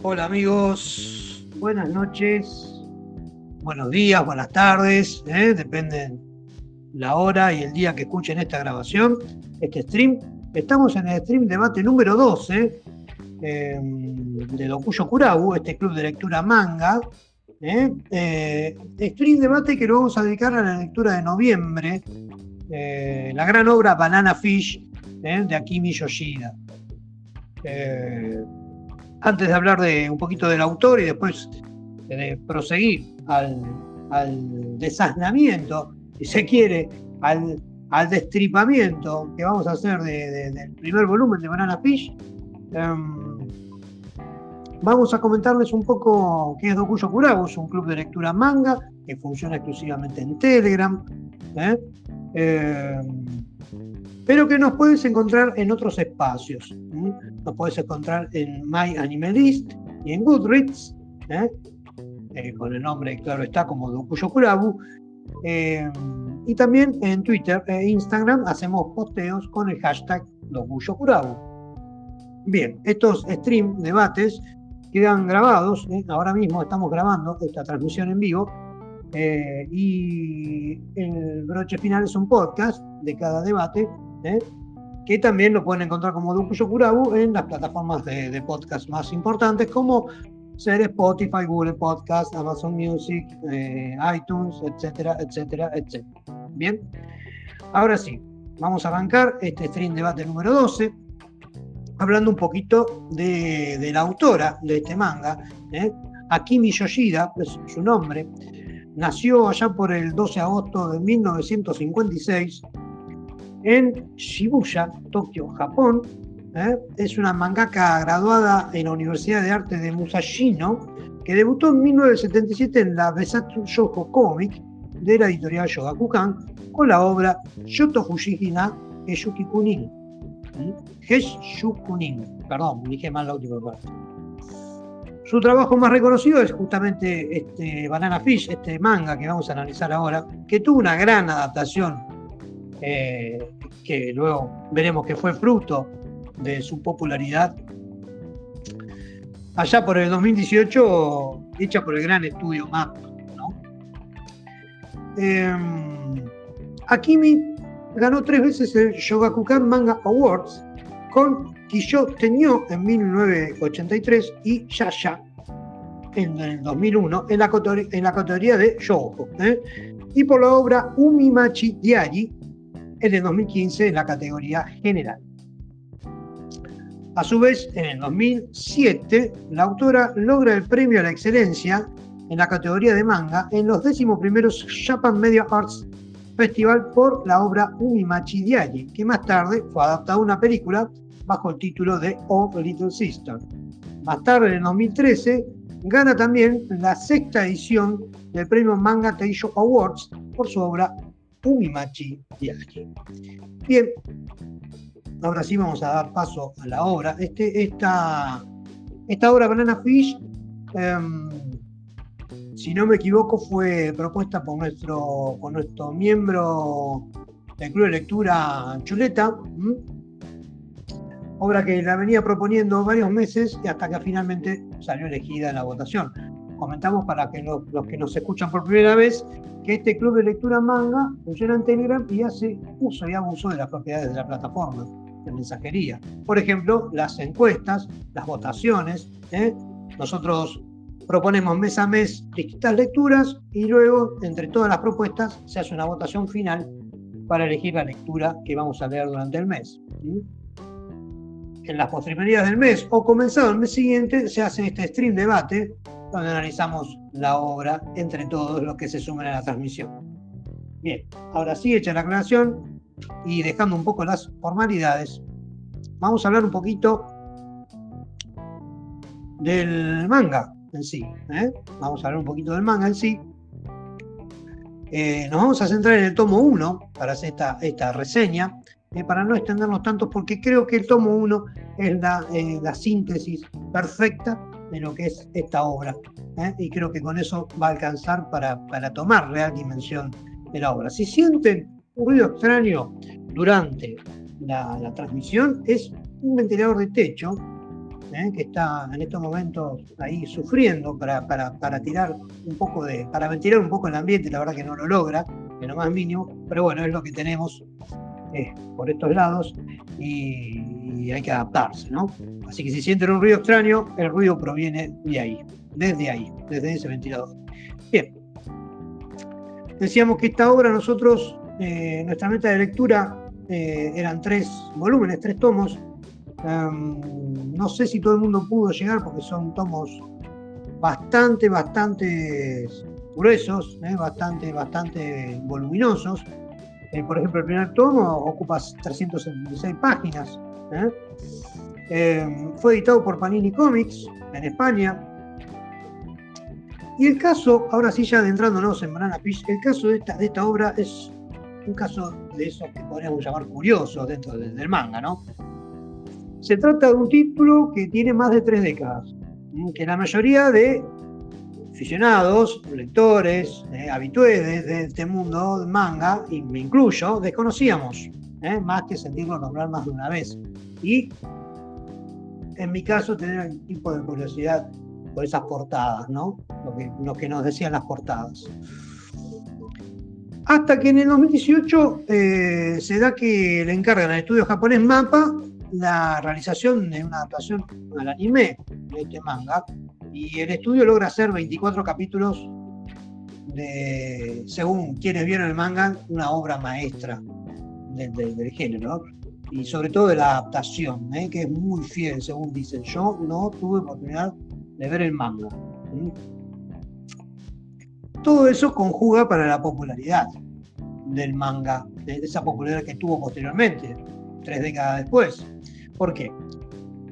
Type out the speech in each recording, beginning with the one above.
Hola amigos, buenas noches, buenos días, buenas tardes, ¿eh? depende la hora y el día que escuchen esta grabación, este stream. Estamos en el stream debate número 12 eh, de Dokuyo Kurabu, este club de lectura manga. ¿eh? Eh, stream debate que lo vamos a dedicar a la lectura de noviembre, eh, la gran obra Banana Fish de Akimi Yoshida antes de hablar de un poquito del autor y después de proseguir al, al desasnamiento, si se quiere, al, destripamiento que vamos a hacer del primer volumen de Banana Fish, em, vamos a comentarles un poco qué es Dokuyo Kurago, es un club de lectura manga que funciona exclusivamente en Telegram. ¿eh? Em, pero que nos puedes encontrar en otros espacios. Nos puedes encontrar en My Animalist y en Goodreads, ¿eh? Eh, con el nombre, claro está, como Dokuyo Kurabu. Eh, y también en Twitter e Instagram hacemos posteos con el hashtag Dokuyo Kurabu. Bien, estos stream debates quedan grabados. Ahora mismo estamos grabando esta transmisión en vivo. y el broche final es un podcast de cada debate ¿eh? que también lo pueden encontrar como Dukuyo Kurabu en las plataformas de, podcast más importantes como ser Spotify, Google Podcast, Amazon Music, eh, iTunes, etcétera, etcétera, etcétera. Bien, ahora sí, vamos a arrancar este stream debate número 12, hablando un poquito de, la autora de este manga, ¿eh? Akimi Yoshida, su nombre, nació allá por el 12 de agosto de 1956 en Shibuya, Tokio, Japón. ¿eh? Es una mangaka graduada en la Universidad de Arte de Musashino, que debutó en 1977 en la Besatsu Shoujo Comic de la editorial Shogakukan con la obra Yoto Fushihina Heshuki Kunin. Kunin, perdón, dije mal la última parte. Su trabajo más reconocido es justamente este Banana Fish, este manga que vamos a analizar ahora, que tuvo una gran adaptación eh, que luego veremos que fue fruto de su popularidad. Allá por el 2018, hecha por el gran estudio MAP. Em, Akimi ganó tres veces el Shogakukan Manga Awards con Kisho Tenyo en 1983 y Yasha en el 2001 en la, en la categoría de Shoujo. ¿eh? Y por la obra Umimachi Diari en el 2015 en la categoría general. A su vez, en el 2007, la autora logra el premio a la excelencia en la categoría de manga en los décimos primeros Japan Media Arts Festival por la obra Umimachi Diari, que más tarde fue adaptada a una película bajo el título de Oh Little Sister. Más tarde, en el 2013, gana también la sexta edición del premio Manga Taisho Awards por su obra Umimachi Diachi. Bien, ahora sí vamos a dar paso a la obra. Este, esta, esta obra Banana Fish, em, si no me equivoco, fue propuesta por nuestro, por nuestro miembro del Club de Lectura Chuleta. Obra que la venía proponiendo varios meses y hasta que finalmente salió elegida en la votación comentamos para que los, que nos escuchan por primera vez que este club de lectura manga funciona en Telegram y hace uso y abuso de las propiedades de la plataforma de mensajería. Por ejemplo, las encuestas, las votaciones. ¿eh? Nosotros proponemos mes a mes distintas lecturas y luego, entre todas las propuestas, se hace una votación final para elegir la lectura que vamos a leer durante el mes. En las postrimerías del mes o comenzado el mes siguiente se hace este stream debate donde analizamos la obra entre todos los que se sumen a la transmisión. Bien, ahora sí, hecha la aclaración y dejando un poco las formalidades, vamos a hablar un poquito del manga en sí. ¿eh? Vamos a hablar un poquito del manga en sí. Eh, nos vamos a centrar en el tomo 1 para hacer esta, esta reseña, eh, para no extendernos tanto, porque creo que el tomo 1 es la, la síntesis perfecta de lo que es esta obra. ¿eh? Y creo que con eso va a alcanzar para, para tomar real dimensión de la obra. Si sienten un ruido extraño durante la, transmisión, es un ventilador de techo ¿eh? que está en estos momentos ahí sufriendo para, para, tirar un poco de, para ventilar un poco el ambiente, la verdad que no lo logra, en lo más mínimo, pero bueno, es lo que tenemos eh, por estos lados y, hay que adaptarse, ¿no? Así que si sienten un ruido extraño, el ruido proviene de ahí, desde ahí, desde ese ventilador. Bien. Decíamos que esta obra nosotros, eh, nuestra meta de lectura eran tres volúmenes, tres tomos, Em, no sé si todo el mundo pudo llegar porque son tomos bastante, bastante gruesos, ¿eh? bastante, bastante voluminosos. Eh, por ejemplo, el primer tomo ocupa 376 páginas. ¿Eh? Em, fue editado por Panini Comics en España. Y el caso, ahora sí ya adentrándonos en Banana Fish, el caso de esta, de esta obra es un caso de esos que podríamos llamar curioso dentro del manga, ¿no? Se trata de un título que tiene más de tres décadas, que la mayoría de aficionados, lectores, eh, habitués de, este mundo manga, y me incluyo, desconocíamos, eh, más que sentirlo nombrar más de una vez. Y en mi caso, tener un tipo de curiosidad por esas portadas, ¿no? Lo que, lo que nos decían las portadas. Hasta que en el 2018 eh, se da que le encargan al estudio japonés MAPA la realización de una adaptación al anime de este manga y el estudio logra hacer 24 capítulos de, según quienes vieron el manga, una obra maestra del, género y sobre todo de la adaptación, ¿eh? que es muy fiel, según dicen. Yo no tuve oportunidad de ver el manga. Todo eso conjuga para la popularidad del manga, de esa popularidad que tuvo posteriormente, tres décadas después. ¿Por qué?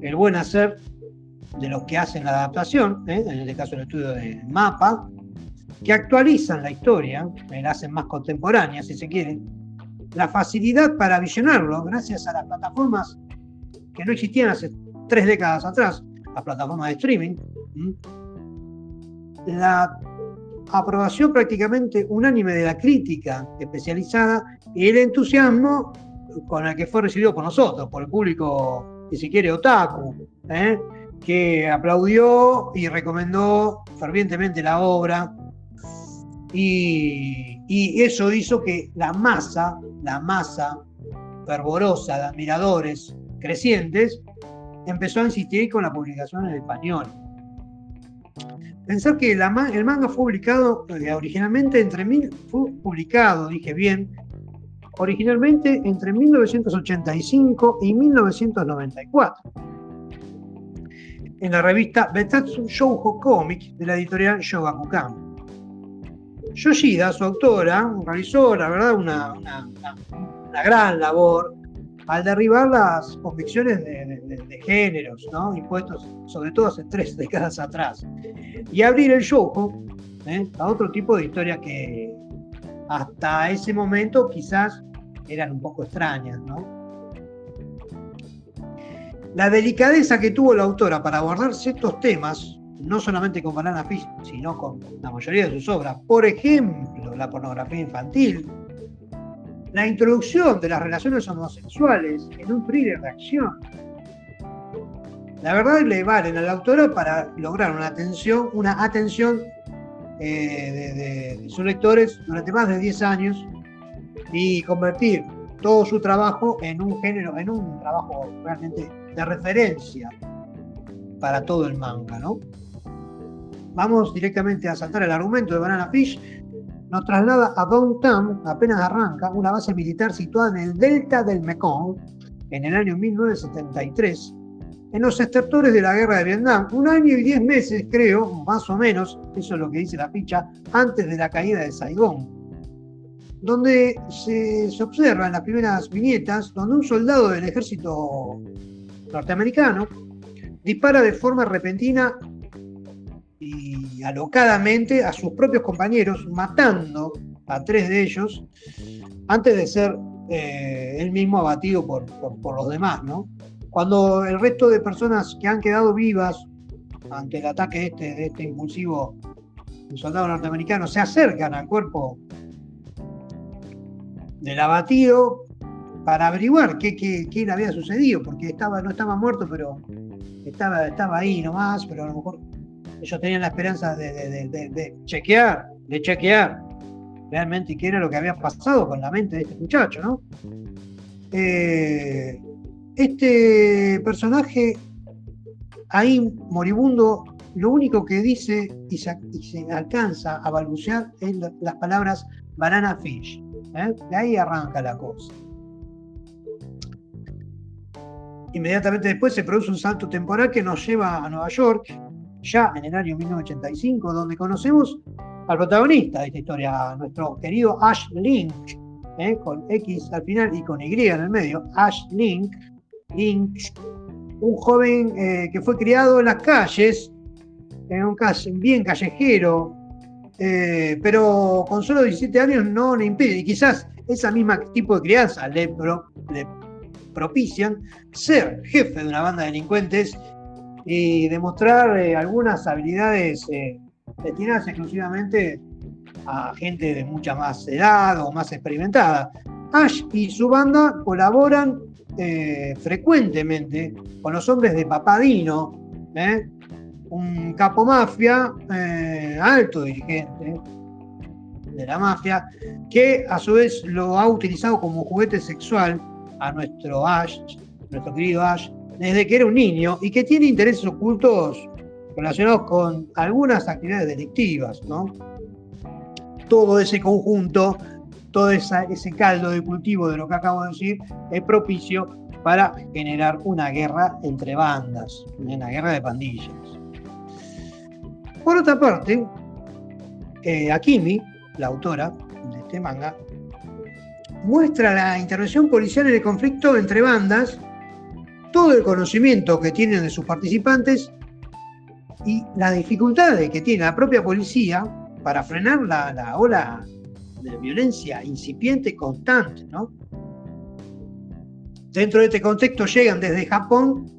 El buen hacer de los que hacen la adaptación, ¿eh? en este caso el estudio de Mapa, que actualizan la historia, la hacen más contemporánea, si se quiere, la facilidad para visionarlo, gracias a las plataformas que no existían hace tres décadas atrás, las plataformas de streaming, la aprobación prácticamente unánime de la crítica especializada y el entusiasmo con el que fue recibido por nosotros, por el público, si se quiere, otaku, ¿eh? que aplaudió y recomendó fervientemente la obra. Y, eso hizo que la masa, la masa fervorosa de admiradores crecientes, empezó a insistir con la publicación en español. Pensar que el manga fue publicado eh, originalmente entre mil, fue publicado, dije bien, originalmente entre 1985 y 1994 en la revista Betatsu Shoujo Comics de la editorial Shogakukan. Yoshida, su autora, realizó la verdad una, gran labor al derribar las convicciones de, géneros ¿no? impuestos sobre todo hace tres décadas atrás y abrir el shoujo ¿eh? a otro tipo de historias que hasta ese momento quizás eran un poco extrañas. La delicadeza que tuvo la autora para abordar ciertos temas, no solamente con Banana Fish, sino con la mayoría de sus obras, por ejemplo, la pornografía infantil, la introducción de las relaciones homosexuales en un thriller de acción, la verdad le valen a la autora para lograr una atención, una atención eh, de, sus lectores durante más de 10 años y convertir todo su trabajo en un género, en un trabajo realmente de referencia para todo el manga, ¿no? Vamos directamente a saltar el argumento de Banana Fish. Nos traslada a Downtown, apenas arranca, una base militar situada en el delta del Mekong, en el año 1973, en los estertores de la guerra de Vietnam, un año y diez meses, creo, más o menos, eso es lo que dice la ficha, antes de la caída de Saigón, donde se, se observa en las primeras viñetas, donde un soldado del ejército norteamericano dispara de forma repentina y alocadamente a sus propios compañeros, matando a tres de ellos antes de ser eh, él mismo abatido por, por, los demás, ¿no? Cuando el resto de personas que han quedado vivas ante el ataque este, de este impulsivo soldado norteamericano se acercan al cuerpo del abatido para averiguar qué, qué, le había sucedido, porque estaba, no estaba muerto, pero estaba, estaba ahí nomás, pero a lo mejor ellos tenían la esperanza de, chequear, de chequear realmente qué era lo que había pasado con la mente de este muchacho, ¿no? Eh, este personaje ahí moribundo, lo único que dice y se, alcanza a balbucear es las palabras banana fish. ¿eh? De ahí arranca la cosa. Inmediatamente después se produce un salto temporal que nos lleva a Nueva York, ya en el año 1985, donde conocemos al protagonista de esta historia, nuestro querido Ash Link, ¿eh? con X al final y con Y en el medio, Ash Link, Link un joven eh, que fue criado en las calles, en un caso bien callejero, eh, pero con solo 17 años no le impide, y quizás esa misma tipo de crianza le propician ser jefe de una banda de delincuentes y demostrar eh, algunas habilidades eh, destinadas exclusivamente a gente de mucha más edad o más experimentada. Ash y su banda colaboran eh, frecuentemente con los hombres de Papadino, un capo mafia, alto dirigente de la mafia, que a su vez lo ha utilizado como juguete sexual a nuestro Ash, nuestro querido Ash, desde que era un niño y que tiene intereses ocultos relacionados con algunas actividades delictivas. Todo ese conjunto, todo ese caldo de cultivo de lo que acabo de decir, es propicio para generar una guerra entre bandas, una guerra de pandillas. Por otra parte, eh, Akimi, la autora de este manga, muestra la intervención policial en el conflicto entre bandas, todo el conocimiento que tienen de sus participantes y las dificultades que tiene la propia policía para frenar la, ola de violencia incipiente y constante. Dentro de este contexto llegan desde Japón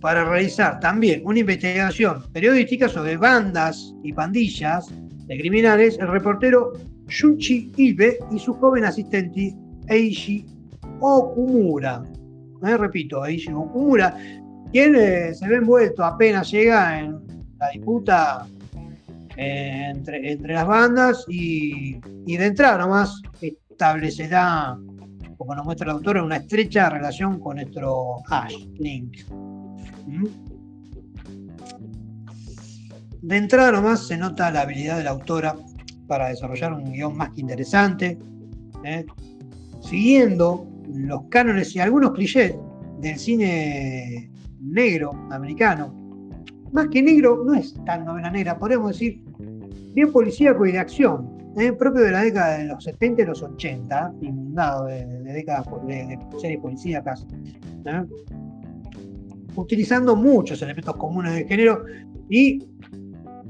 para realizar también una investigación periodística sobre bandas y pandillas de criminales el reportero Shunchi Ibe y su joven asistente Eishi Okumura. Me repito, Eishi Okumura, quien eh, se ve envuelto apenas llega en la disputa eh, entre, entre, las bandas y, de entrada nomás establecerá, como nos muestra la autora, una estrecha relación con nuestro Ash Link. ¿Mm? De entrada nomás se nota la habilidad de la autora para desarrollar un guion más que interesante, ¿eh? siguiendo los cánones y algunos clichés del cine negro americano. Más que negro, no es tan novela negra, podemos decir bien policíaco y de acción, ¿eh? propio de la década de los 70 y los 80, inundado de, décadas de, series policíacas, ¿eh? utilizando muchos elementos comunes del género y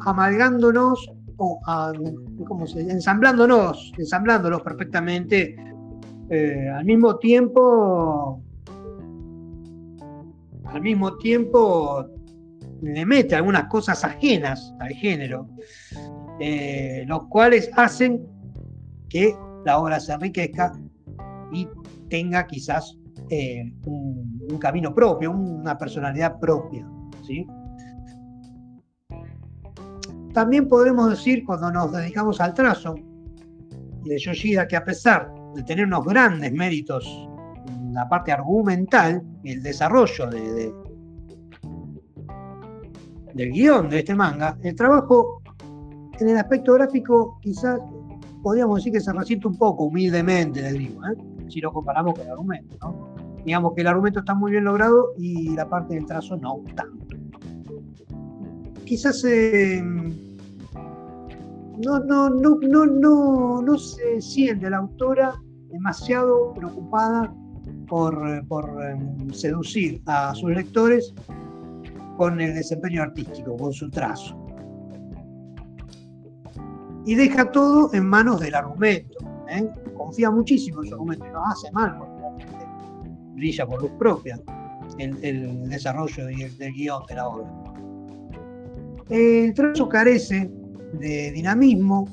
amalgándonos como ensamblándonos, ensamblándolos perfectamente eh, al mismo tiempo, al mismo tiempo le mete algunas cosas ajenas al género, eh, los cuales hacen que la obra se enriquezca y tenga quizás eh, un, camino propio, una personalidad propia. ¿sí? También podremos decir, cuando nos dedicamos al trazo de Yoshida, que a pesar de tener unos grandes méritos en la parte argumental y el desarrollo de, del guion de este manga, el trabajo en el aspecto gráfico quizás podríamos decir que se resiente un poco, humildemente, le digo, ¿eh? si lo comparamos con el argumento. Digamos que el argumento está muy bien logrado y la parte del trazo no tanto quizás eh, no, no, no, no, no, se siente la autora demasiado preocupada por, em, seducir a sus lectores con el desempeño artístico, con su trazo. Y deja todo en manos del argumento. ¿eh? Confía muchísimo en su argumento y no hace mal porque brilla por luz propia el, desarrollo del guion de la obra. El trazo carece de dinamismo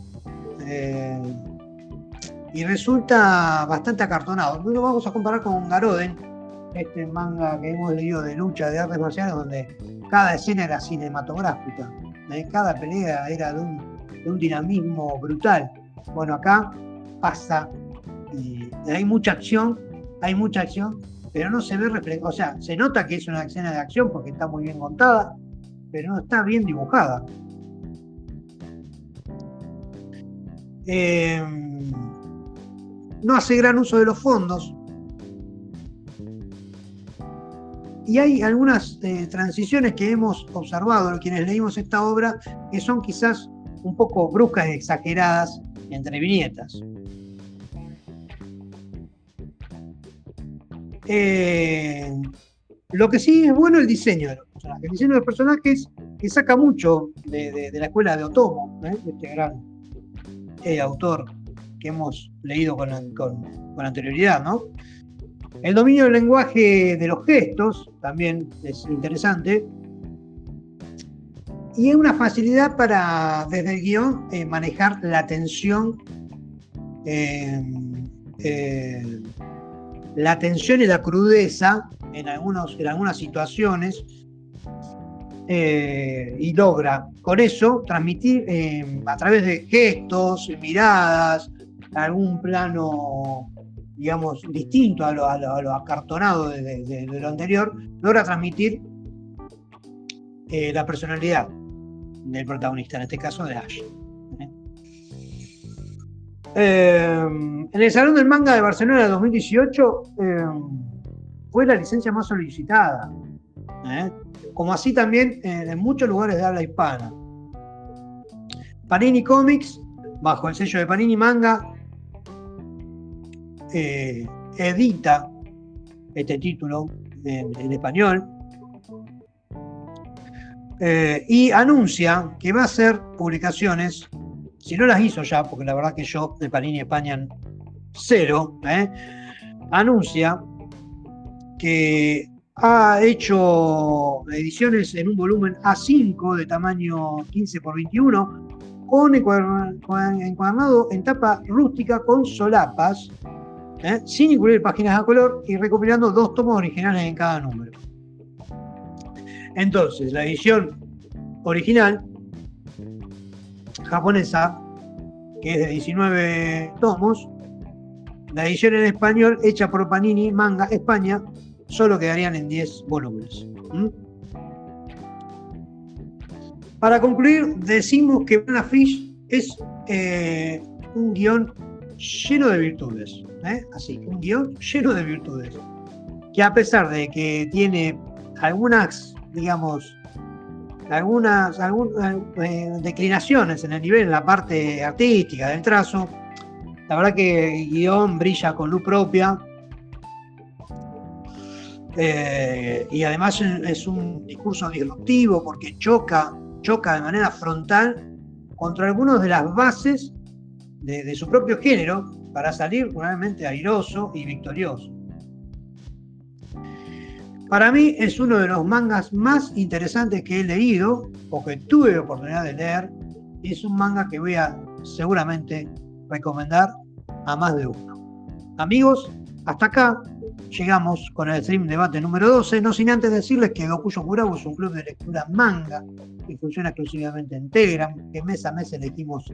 eh, y resulta bastante acartonado. No lo vamos a comparar con Garoden, este manga que hemos leído de lucha de artes marciales, donde cada escena era cinematográfica, ¿eh? cada pelea era de un, dinamismo brutal. Bueno, acá pasa, y hay mucha acción, hay mucha acción, pero no se ve reflejado, o sea, se nota que es una escena de acción porque está muy bien contada, pero no está bien dibujada. Eh, no hace gran uso de los fondos. Y hay algunas eh, transiciones que hemos observado, quienes leímos esta obra, que son quizás un poco bruscas y exageradas entre viñetas. Eh, lo que sí es bueno el diseño de los personajes. El diseño de los personajes que saca mucho de, la escuela de Otomo, ¿eh? este gran autor que hemos leído con, anterioridad, ¿no? El dominio del lenguaje de los gestos también es interesante. Y es una facilidad para, desde el guion, eh, manejar la tensión, eh, eh, la tensión y la crudeza en algunas situaciones y logra con eso transmitir a través de gestos, miradas, algún plano, digamos, distinto a lo, acartonado de, lo anterior, logra transmitir eh, la personalidad del protagonista, en este caso de Ash. ¿eh? Eh, en el Salón del Manga de Barcelona de 2018 fue la licencia más solicitada, como así también en muchos lugares de habla hispana. Panini Comics, bajo el sello de Panini Manga, eh, edita este título en, español eh, y anuncia que va a hacer publicaciones, si no las hizo ya, porque la verdad que yo de Panini España cero, ¿eh? anuncia que ha hecho ediciones en un volumen A5 de tamaño 15 x 21 con encuadernado en tapa rústica con solapas ¿eh? sin incluir páginas a color y recopilando dos tomos originales en cada número. Entonces, la edición original japonesa, que es de 19 tomos, la edición en español hecha por Panini Manga España, solo quedarían en 10 volúmenes. Para concluir, decimos que Banana Fish es eh, un guion lleno de virtudes. ¿eh? así, un guion lleno de virtudes. Que a pesar de que tiene algunas, digamos, algunas, algunas eh, declinaciones en el nivel, en la parte artística del trazo, la verdad que el guion brilla con luz propia. Eh, y además es un discurso disruptivo porque choca, choca de manera frontal contra algunas de las bases de, su propio género para salir realmente airoso y victorioso. Para mí es uno de los mangas más interesantes que he leído o que tuve oportunidad de leer es un manga que voy a seguramente recomendar a más de uno. Amigos, hasta acá llegamos con el stream debate número 12, no sin antes decirles que Gokuyo Kurabu es un club de lectura manga que funciona exclusivamente en Telegram, que mes a mes elegimos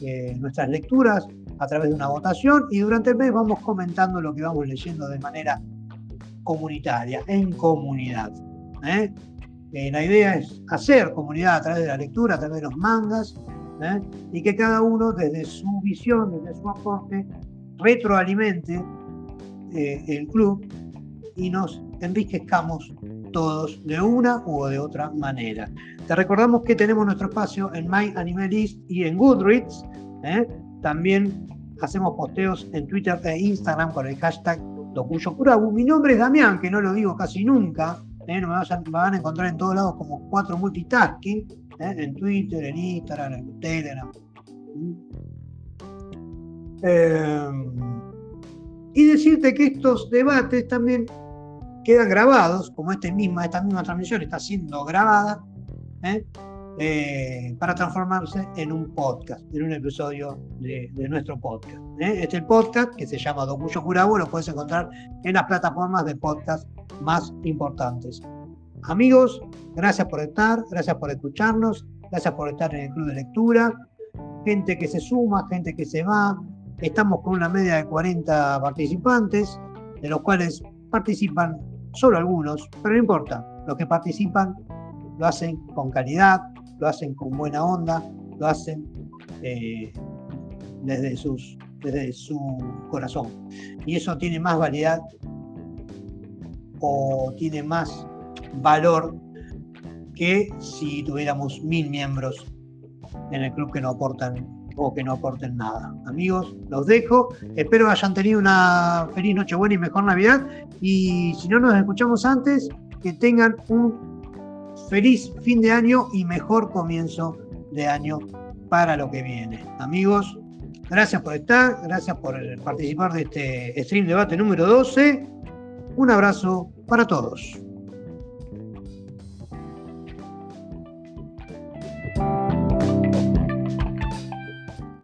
eh, nuestras lecturas a través de una votación y durante el mes vamos comentando lo que vamos leyendo de manera comunitaria, en comunidad. ¿eh? Eh, la idea es hacer comunidad a través de la lectura, a través de los mangas, y que cada uno desde su visión, desde su aporte, retroalimente el club y nos enriquezcamos todos de una u de otra manera. Te recordamos que tenemos nuestro espacio en My Animalist y en Goodreads. ¿eh? También hacemos posteos en Twitter e Instagram con el hashtag DokuyoKurabu. Mi nombre es Damián, que no lo digo casi nunca. ¿eh? No me, van a encontrar en todos lados como cuatro multitasking. ¿eh? En Twitter, en Instagram, en Telegram. Y decirte que estos debates también quedan grabados, como este misma, esta misma transmisión está siendo grabada, ¿eh? eh, para transformarse en un podcast, en un episodio de, nuestro podcast. ¿eh? Este podcast que se llama Dokuyo Curabo lo puedes encontrar en las plataformas de podcast más importantes. Amigos, gracias por estar, gracias por escucharnos, gracias por estar en el club de lectura, gente que se suma, gente que se va. Estamos con una media de 40 participantes, de los cuales participan solo algunos, pero no importa, los que participan lo hacen con calidad, lo hacen con buena onda, lo hacen eh, desde, su corazón. Y eso tiene más validad o tiene más valor que si tuviéramos mil miembros en el club que no aportan o que no aporten nada. Amigos, los dejo. Espero hayan tenido una feliz Nochebuena y mejor Navidad. Y si no nos escuchamos antes, que tengan un feliz fin de año y mejor comienzo de año para lo que viene. Amigos, gracias por estar, gracias por participar de este stream debate número 12. Un abrazo para todos.